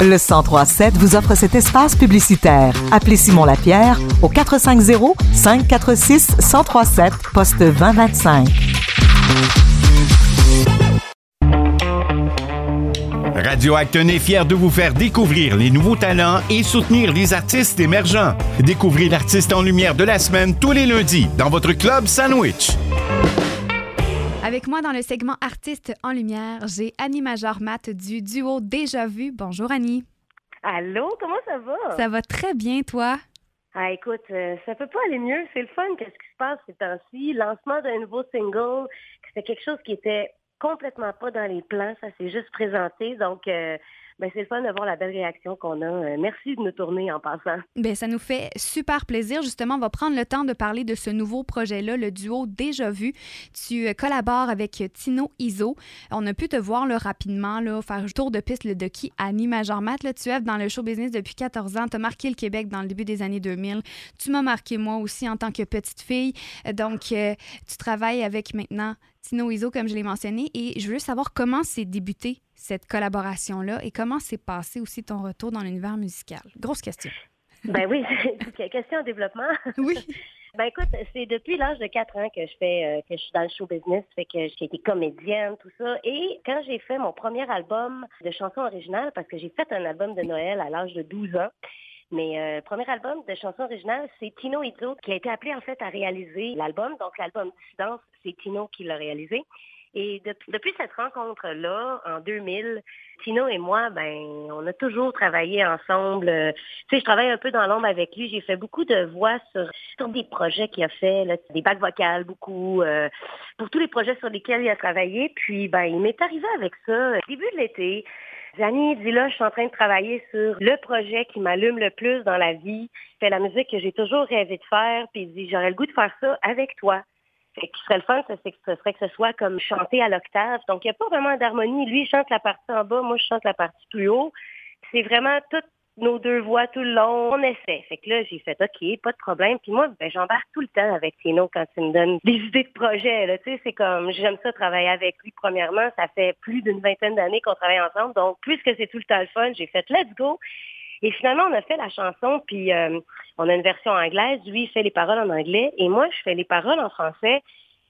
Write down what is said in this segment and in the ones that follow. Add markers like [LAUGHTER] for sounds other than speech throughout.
Le 1037 vous offre cet espace publicitaire. Appelez Simon Lapierre au 450 546 1037 poste 2025. Radio Acton est fier de vous faire découvrir les nouveaux talents et soutenir les artistes émergents. Découvrez l'artiste en lumière de la semaine tous les lundis dans votre club Sandwich. Avec moi dans le segment Artistes en lumière, j'ai Annie Major Matt du duo Déjà Vu. Bonjour Annie. Allô, comment ça va? Ça va très bien, toi? Ah, écoute, euh, ça peut pas aller mieux. C'est le fun. Qu'est-ce qui se passe ces temps-ci? Lancement d'un nouveau single. C'était quelque chose qui était complètement pas dans les plans. Ça s'est juste présenté. Donc, euh, ben, c'est le fun de voir la belle réaction qu'on a. Euh, merci de nous tourner en passant. Bien, ça nous fait super plaisir. Justement, on va prendre le temps de parler de ce nouveau projet-là, le duo Déjà Vu. Tu euh, collabores avec Tino Iso. On a pu te voir là, rapidement là, faire un tour de piste de qui Annie Majormat. Là, tu œuvres dans le show business depuis 14 ans. Tu as marqué le Québec dans le début des années 2000. Tu m'as marqué moi aussi en tant que petite fille. Donc, tu travailles avec maintenant Tino Iso, comme je l'ai mentionné, et je veux savoir comment s'est débuté cette collaboration-là et comment s'est passé aussi ton retour dans l'univers musical. Grosse question. [LAUGHS] Ben oui, [LAUGHS] question en développement. Oui. [LAUGHS] Ben écoute, c'est depuis l'âge de 4 ans que je fais euh, que je suis dans le show business, fait que j'ai été comédienne, tout ça. Et quand j'ai fait mon premier album de chansons originales, parce que j'ai fait un album de Noël à l'âge de 12 ans, mais euh, premier album de chansons originales, c'est Tino Izzo qui a été appelé en fait à réaliser l'album. Donc l'album Dissidence, c'est Tino qui l'a réalisé. Et depuis cette rencontre-là, en 2000, Tino et moi, ben, on a toujours travaillé ensemble. Euh, tu sais, je travaille un peu dans l'ombre avec lui. J'ai fait beaucoup de voix sur, sur des projets qu'il a fait, là, des bacs vocales, beaucoup, euh, pour tous les projets sur lesquels il a travaillé. Puis, ben, il m'est arrivé avec ça, début de l'été. Janie dit là, je suis en train de travailler sur le projet qui m'allume le plus dans la vie. C'est la musique que j'ai toujours rêvé de faire. Puis il dit, j'aurais le goût de faire ça avec toi. Fait qui serait le fun, ce serait que ce soit comme chanter à l'octave. Donc, il n'y a pas vraiment d'harmonie. Lui, il chante la partie en bas, moi, je chante la partie plus haut. C'est vraiment toutes nos deux voix tout le long. On essaie. Fait que là, j'ai fait OK, pas de problème. Puis moi, ben, j'embarque tout le temps avec Tino quand il me donne des [LAUGHS] idées de projet. Là. Tu sais, c'est comme j'aime ça travailler avec lui. Premièrement, ça fait plus d'une vingtaine d'années qu'on travaille ensemble. Donc, puisque c'est tout le temps le fun, j'ai fait let's go. Et finalement, on a fait la chanson, puis euh, on a une version anglaise. Lui, il fait les paroles en anglais et moi, je fais les paroles en français.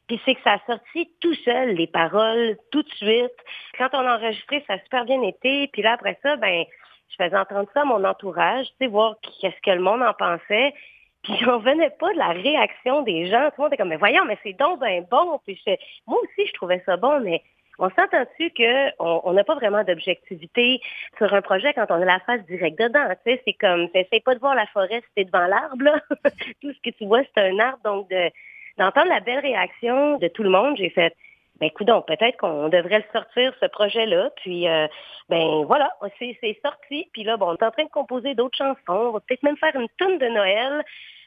Puis c'est que ça a sorti tout seul, les paroles, tout de suite. Quand on a enregistré, ça a super bien été. Puis là, après ça, ben, je faisais entendre ça à mon entourage, tu sais, voir qu'est-ce que le monde en pensait. Puis j'en venais pas de la réaction des gens. Tout le monde était comme, mais voyons, mais c'est donc ben bon. Puis moi aussi, je trouvais ça bon, mais on s'entend-tu qu'on n'a pas vraiment d'objectivité sur un projet quand on a la face directe dedans? Tu sais, c'est comme, t'essayes pas de voir la forêt si t'es devant l'arbre, [LAUGHS] tout ce que tu vois, c'est un arbre. Donc, de, d'entendre la belle réaction de tout le monde, j'ai fait, ben donc peut-être qu'on devrait le sortir, ce projet-là. Puis, euh, ben voilà, c'est, sorti. Puis là, bon, on est en train de composer d'autres chansons. On va peut-être même faire une tonne de Noël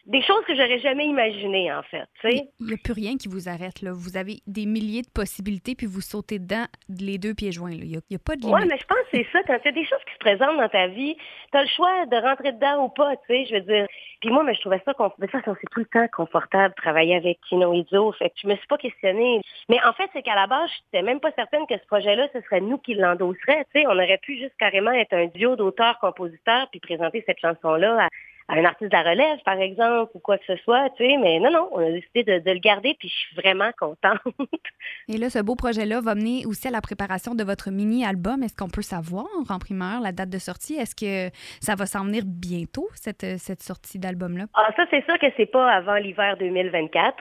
des choses que j'aurais jamais imaginées, en fait. Il n'y a plus rien qui vous arrête. Là. Vous avez des milliers de possibilités, puis vous sautez dedans les deux pieds joints. Il n'y a, pas de limite. Oui, mais je pense que c'est ça. Quand il y a des choses qui se présentent dans ta vie, tu as le choix de rentrer dedans ou pas, tu sais, je veux dire. Puis moi, mais je trouvais ça, mais ça, c'est tout le temps confortable de travailler avec Kino Izzo. Fait que je me suis pas questionnée. Mais en fait, c'est qu'à la base, je n'étais même pas certaine que ce projet-là, ce serait nous qui. Tu sais, on aurait pu juste carrément être un duo d'auteurs-compositeurs puis présenter cette chanson-là à à un artiste de la relève, par exemple, ou quoi que ce soit, tu sais, mais non, non, on a décidé de, le garder, puis je suis vraiment contente. [LAUGHS] Et là, ce beau projet-là va mener aussi à la préparation de votre mini-album. Est-ce qu'on peut savoir en primeur la date de sortie? Est-ce que ça va s'en venir bientôt, cette, cette sortie d'album-là? Ah, ça, c'est sûr que c'est pas avant l'hiver 2024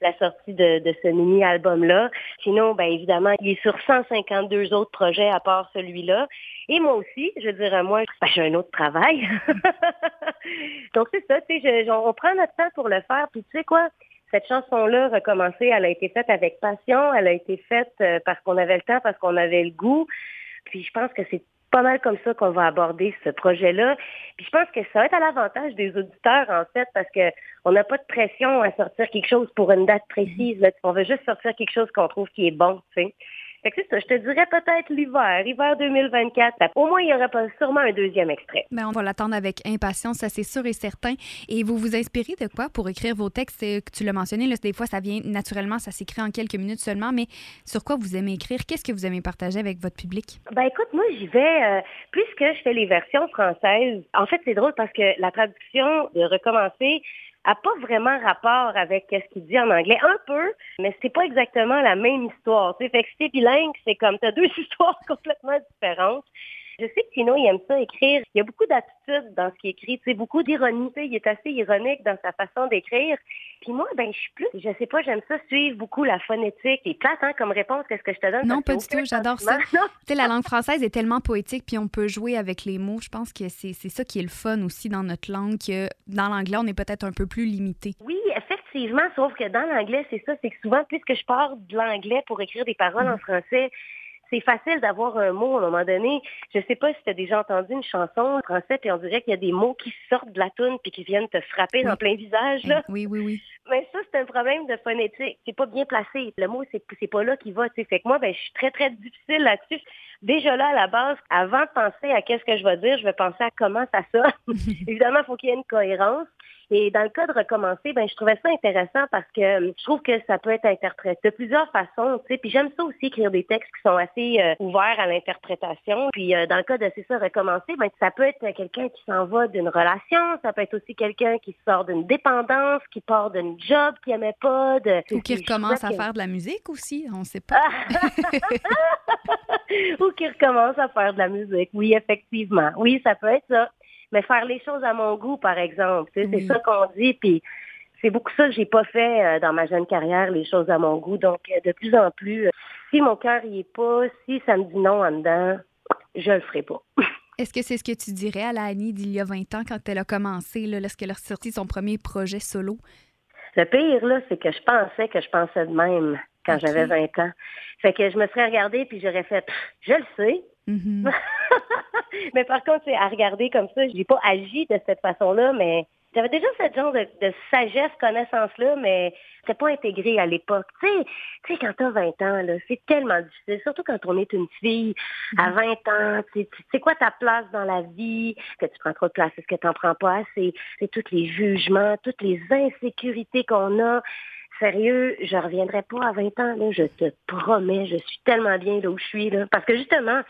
la sortie de, ce mini-album-là. Sinon, ben évidemment, il est sur 152 autres projets à part celui-là. Et moi aussi, je dirais moi, ben, j'ai un autre travail. [LAUGHS] Donc c'est ça, tu sais, on prend notre temps pour le faire. Puis tu sais quoi, cette chanson-là, recommencer, elle a été faite avec passion, elle a été faite euh, parce qu'on avait le temps, parce qu'on avait le goût. Puis je pense que c'est pas mal comme ça qu'on va aborder ce projet-là. Puis je pense que ça va être à l'avantage des auditeurs, en fait, parce que on n'a pas de pression à sortir quelque chose pour une date précise. On veut juste sortir quelque chose qu'on trouve qui est bon, tu sais. Fait que c'est ça, je te dirais peut-être l'hiver, hiver 2024. Au moins, il y aurait pas sûrement un deuxième extrait. Mais on va l'attendre avec impatience, ça c'est sûr et certain. Et vous vous inspirez de quoi pour écrire vos textes? Tu l'as mentionné, là, des fois ça vient naturellement, ça s'écrit en quelques minutes seulement, mais sur quoi vous aimez écrire? Qu'est-ce que vous aimez partager avec votre public? Ben écoute, moi j'y vais, euh, puisque je fais les versions françaises. En fait, c'est drôle parce que la traduction de recommencer, a pas vraiment rapport avec ce qu'il dit en anglais. Un peu, mais c'est pas exactement la même histoire. Fait que si t'es bilingue, c'est comme t'as deux [LAUGHS] histoires complètement différentes. Je sais que Tino, il aime ça écrire. Il y a beaucoup d'attitude dans ce qu'il écrit. C'est beaucoup d'ironie. Il est assez ironique dans sa façon d'écrire. Puis moi, ben, je suis plus, je sais pas, j'aime ça suivre beaucoup la phonétique. Et plate, hein, comme réponse, qu'est-ce que je te donne? Non, pas du tout. J'adore ça. [LAUGHS] tu la langue française est tellement poétique, puis on peut jouer avec les mots. Je pense que c'est ça qui est le fun aussi dans notre langue, que dans l'anglais, on est peut-être un peu plus limité. Oui, effectivement, sauf que dans l'anglais, c'est ça, c'est que souvent, puisque je pars de l'anglais pour écrire des paroles en mm. français, c'est facile d'avoir un mot à un moment donné. Je sais pas si tu as déjà entendu une chanson en français, puis on dirait qu'il y a des mots qui sortent de la toune puis qui viennent te frapper dans plein visage. Là. Oui, oui, oui. Mais ça, c'est un problème de phonétique. C'est pas bien placé. Le mot, c'est, c'est pas là qui va. Fait que moi, ben, je suis très, très difficile là-dessus. Déjà là, à la base, avant de penser à qu'est-ce que je vais dire, je vais penser à comment ça sonne. [LAUGHS] Évidemment, il faut qu'il y ait une cohérence. Et dans le cas de recommencer, ben je trouvais ça intéressant parce que euh, je trouve que ça peut être interprété de plusieurs façons, tu sais. Puis j'aime ça aussi écrire des textes qui sont assez euh, ouverts à l'interprétation. Puis euh, dans le cas de c'est ça recommencer, ben ça peut être quelqu'un qui s'en va d'une relation, ça peut être aussi quelqu'un qui sort d'une dépendance, qui part d'un job qu'il aimait pas, de ou qui recommence à faire de la musique aussi, on sait pas. [LAUGHS] ou qui recommence à faire de la musique. Oui, effectivement. Oui, ça peut être ça mais faire les choses à mon goût, par exemple. C'est ça qu'on dit. Puis c'est beaucoup ça que j'ai pas fait euh, dans ma jeune carrière, les choses à mon goût. Donc, euh, de plus en plus, euh, si mon cœur y est pas, si ça me dit non en dedans, je le ferai pas. [LAUGHS] Est-ce que c'est ce que tu dirais à la Annie d'il y a 20 ans quand elle a commencé, là, lorsqu'elle a sorti son premier projet solo? Le pire, là, c'est que je pensais que je pensais de même quand j'avais 20 ans. Fait que je me serais regardée puis j'aurais fait, je le sais. Mm-hmm. [LAUGHS] mais par contre, à regarder comme ça, j'ai pas agi de cette façon-là, mais j'avais déjà ce genre de, sagesse, connaissance-là, mais c'était pas intégré à l'époque. Tu sais, tu sais, quand t'as 20 ans, là, c'est tellement difficile, surtout quand on est une fille à 20 mm-hmm. ans. Tu sais quoi ta place dans la vie? Est-ce que tu prends trop de place? Est-ce que tu n'en prends pas assez? C'est tous les jugements, toutes les insécurités qu'on a sérieux, je reviendrai pas à 20 ans, là, je te promets, je suis tellement bien là où je suis, là. Parce que justement,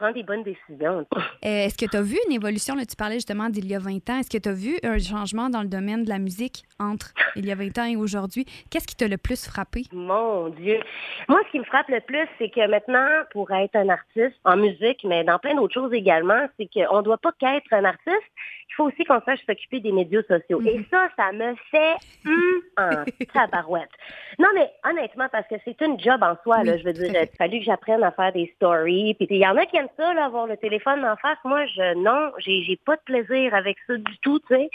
prends des bonnes décisions. Euh, est-ce que tu as vu une évolution? Là, tu parlais justement d'il y a 20 ans. Est-ce que tu as vu un changement dans le domaine de la musique entre il y a 20 ans et aujourd'hui? Qu'est-ce qui t'a le plus frappé? Mon Dieu. Moi, ce qui me frappe le plus, c'est que maintenant, pour être un artiste en musique, mais dans plein d'autres choses également, c'est qu'on ne doit pas qu'être un artiste, il faut aussi qu'on sache s'occuper des médias sociaux. Et mhm. ça, ça me fait hum, en [LAUGHS] tabarouette. Non, mais honnêtement, parce que c'est une job en soi, là, je veux dire, il a fallu que j'apprenne à faire des stories. Puis il y en a qui aiment ça, là, avoir le téléphone en face. Moi, je non, j'ai, j'ai pas de plaisir avec ça du tout, tu sais.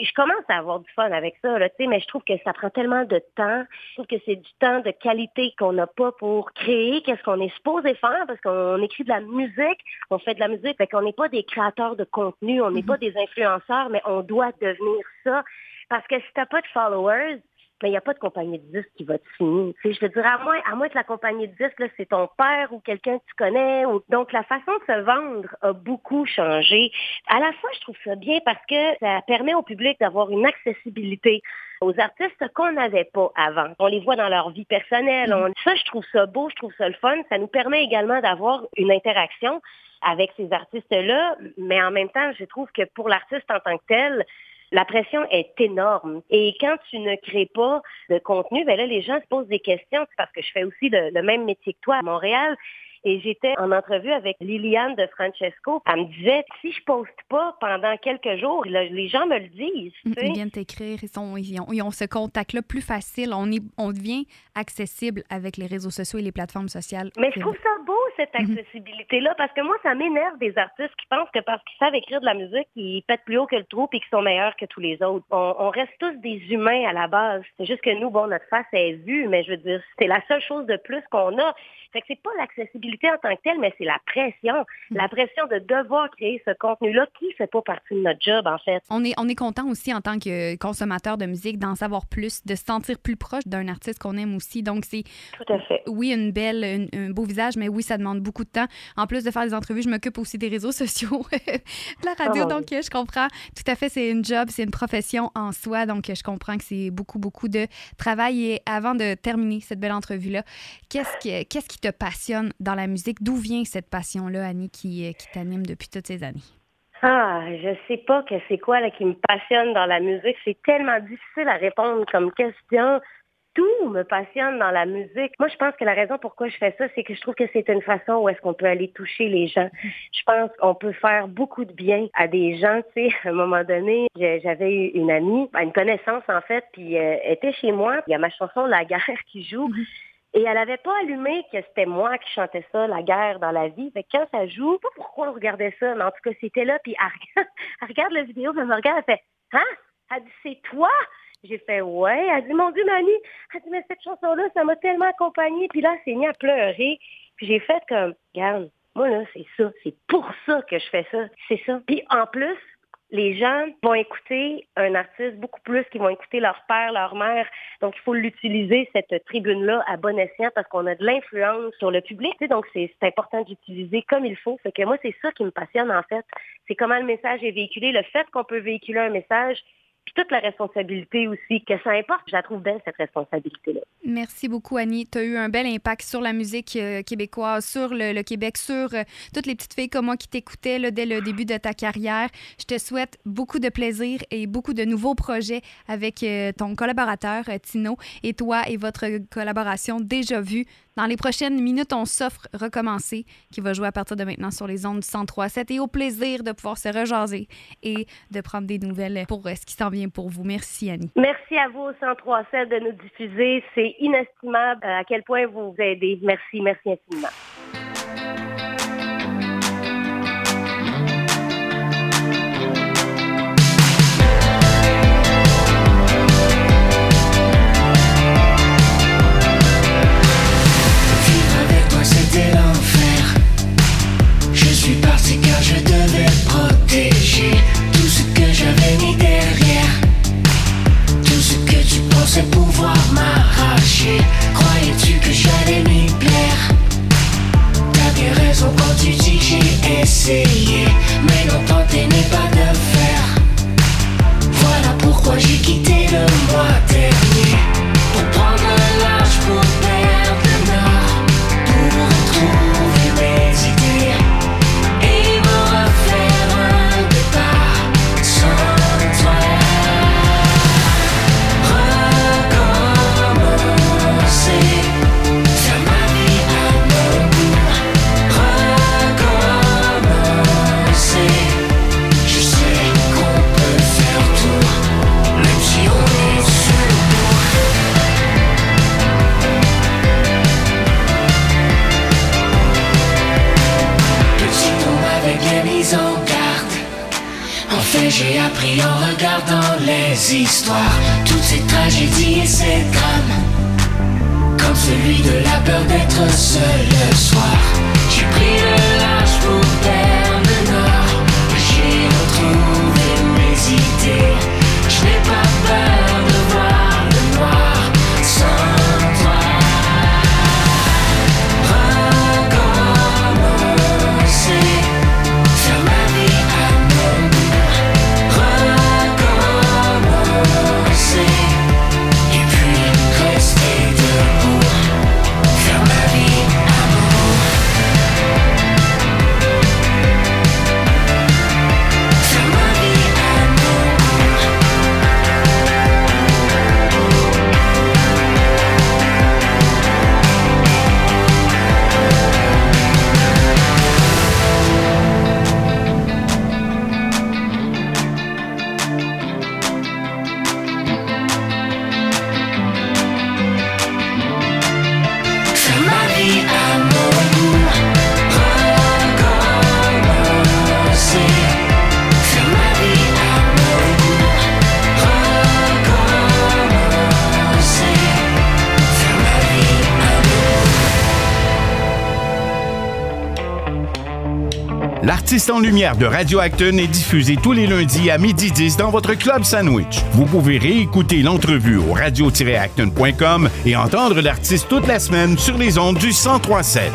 Je commence à avoir du fun avec ça, là, tu sais, mais je trouve que ça prend tellement de temps. Je trouve que c'est du temps de qualité qu'on n'a pas pour créer qu'est-ce qu'on est supposé faire? Parce qu'on écrit de la musique, on fait de la musique, fait qu'on n'est pas des créateurs de contenu, on n'est mm-hmm. pas des influenceurs, mais on doit devenir ça. Parce que si t'as pas de followers, mais il n'y a pas de compagnie de disques qui va te signer. je te dirais, à moins, à moins que la compagnie de disques, c'est ton père ou quelqu'un que tu connais. Ou... Donc, la façon de se vendre a beaucoup changé. À la fois, je trouve ça bien parce que ça permet au public d'avoir une accessibilité aux artistes qu'on n'avait pas avant. On les voit dans leur vie personnelle. Mm-hmm. Ça, je trouve ça beau, je trouve ça le fun. Ça nous permet également d'avoir une interaction avec ces artistes-là, mais en même temps, je trouve que pour l'artiste en tant que tel, la pression est énorme. Et quand tu ne crées pas de contenu, ben là, les gens se posent des questions. parce que je fais aussi le, même métier que toi à Montréal. Et j'étais en entrevue avec Liliane de Francesco. Elle me disait, si je poste pas pendant quelques jours, les gens me le disent. Ils viennent t'écrire, ils, ils, ont, ce contact-là plus facile. On, est, on devient accessible avec les réseaux sociaux et les plateformes sociales. Mais je trouve ça beau, cette mhm. accessibilité-là, parce que moi, ça m'énerve des artistes qui pensent que parce qu'ils savent écrire de la musique, ils pètent plus haut que le trou et qu'ils sont meilleurs que tous les autres. On, reste tous des humains à la base. C'est juste que nous, bon, notre face est vue, mais je veux dire, c'est la seule chose de plus qu'on a. Fait que c'est pas l'accessibilité en tant que telle, mais c'est la pression. La pression de devoir créer ce contenu-là qui fait pas partie de notre job, en fait. On est, on est content aussi en tant que consommateur de musique d'en savoir plus, de se sentir plus proche d'un artiste qu'on aime aussi. Donc, c'est. Tout à fait. Oui, une belle, un beau visage, mais oui, ça demande beaucoup de temps. En plus de faire des entrevues, je m'occupe aussi des réseaux sociaux, [LAUGHS] de la radio. Oh donc, je comprends. Tout à fait, c'est une job, c'est une profession en soi. Donc, je comprends que c'est beaucoup, beaucoup de travail. Et avant de terminer cette belle entrevue-là, qu'est-ce qui, qu'est-ce qui te passionne dans la musique? D'où vient cette passion-là, Annie, qui, qui t'anime depuis toutes ces années? Ah, je sais pas que c'est quoi là, qui me passionne dans la musique. C'est tellement difficile à répondre comme question. Tout me passionne dans la musique. Moi, je pense que la raison pourquoi je fais ça, c'est que je trouve que c'est une façon où est-ce qu'on peut aller toucher les gens. Je pense qu'on peut faire beaucoup de bien à des gens. Tu sais, [LAUGHS] à un moment donné, j'avais eu une amie, une connaissance en fait, puis euh, elle était chez moi. Il y a ma chanson La guerre qui joue. Mm-hmm. Et elle n'avait pas allumé que c'était moi qui chantais ça, la guerre dans la vie. Fait que quand ça joue, pas pourquoi on regardait ça, mais en tout cas, c'était là, puis elle, [LAUGHS] regarde la vidéo, elle me regarde, elle fait Hein? Elle dit C'est toi? J'ai fait Ouais. Elle dit Mon Dieu, Mani, elle dit Mais cette chanson-là, ça m'a tellement accompagnée. Puis là, elle s'est mise à pleurer. Puis j'ai fait comme Regarde, moi là, c'est ça. C'est pour ça que je fais ça. C'est ça. Puis en plus, les gens vont écouter un artiste beaucoup plus qu'ils vont écouter leur père, leur mère. Donc, il faut l'utiliser, cette tribune-là, à bon escient parce qu'on a de l'influence sur le public. donc, c'est important d'utiliser comme il faut. Fait que moi, c'est ça qui me passionne, en fait. C'est comment le message est véhiculé, le fait qu'on peut véhiculer un message toute la responsabilité aussi, que ça importe, je la trouve belle, cette responsabilité-là. Merci beaucoup, Annie. Tu as eu un bel impact sur la musique euh, québécoise, sur le, Québec, sur euh, toutes les petites filles comme moi qui t'écoutaient dès le début de ta carrière. Je te souhaite beaucoup de plaisir et beaucoup de nouveaux projets avec euh, ton collaborateur, Tino, et toi et votre collaboration déjà vue dans les prochaines minutes, on s'offre Recommencer, qui va jouer à partir de maintenant sur les ondes du 103.7 et au plaisir de pouvoir se rejaser et de prendre des nouvelles pour ce qui s'en vient pour vous. Merci, Annie. Merci à vous au 103.7 de nous diffuser. C'est inestimable à quel point vous vous aidez. Merci, merci infiniment. J'ai appris en regardant les histoires, toutes ces tragédies et ces drames, comme celui de la peur d'être seul le soir. J'ai pris le large pour L'artiste en lumière de Radio Acton est diffusé tous les lundis à midi 10 dans votre club sandwich. Vous pouvez réécouter l'entrevue au radio-acton.com et entendre l'artiste toute la semaine sur les ondes du 1037.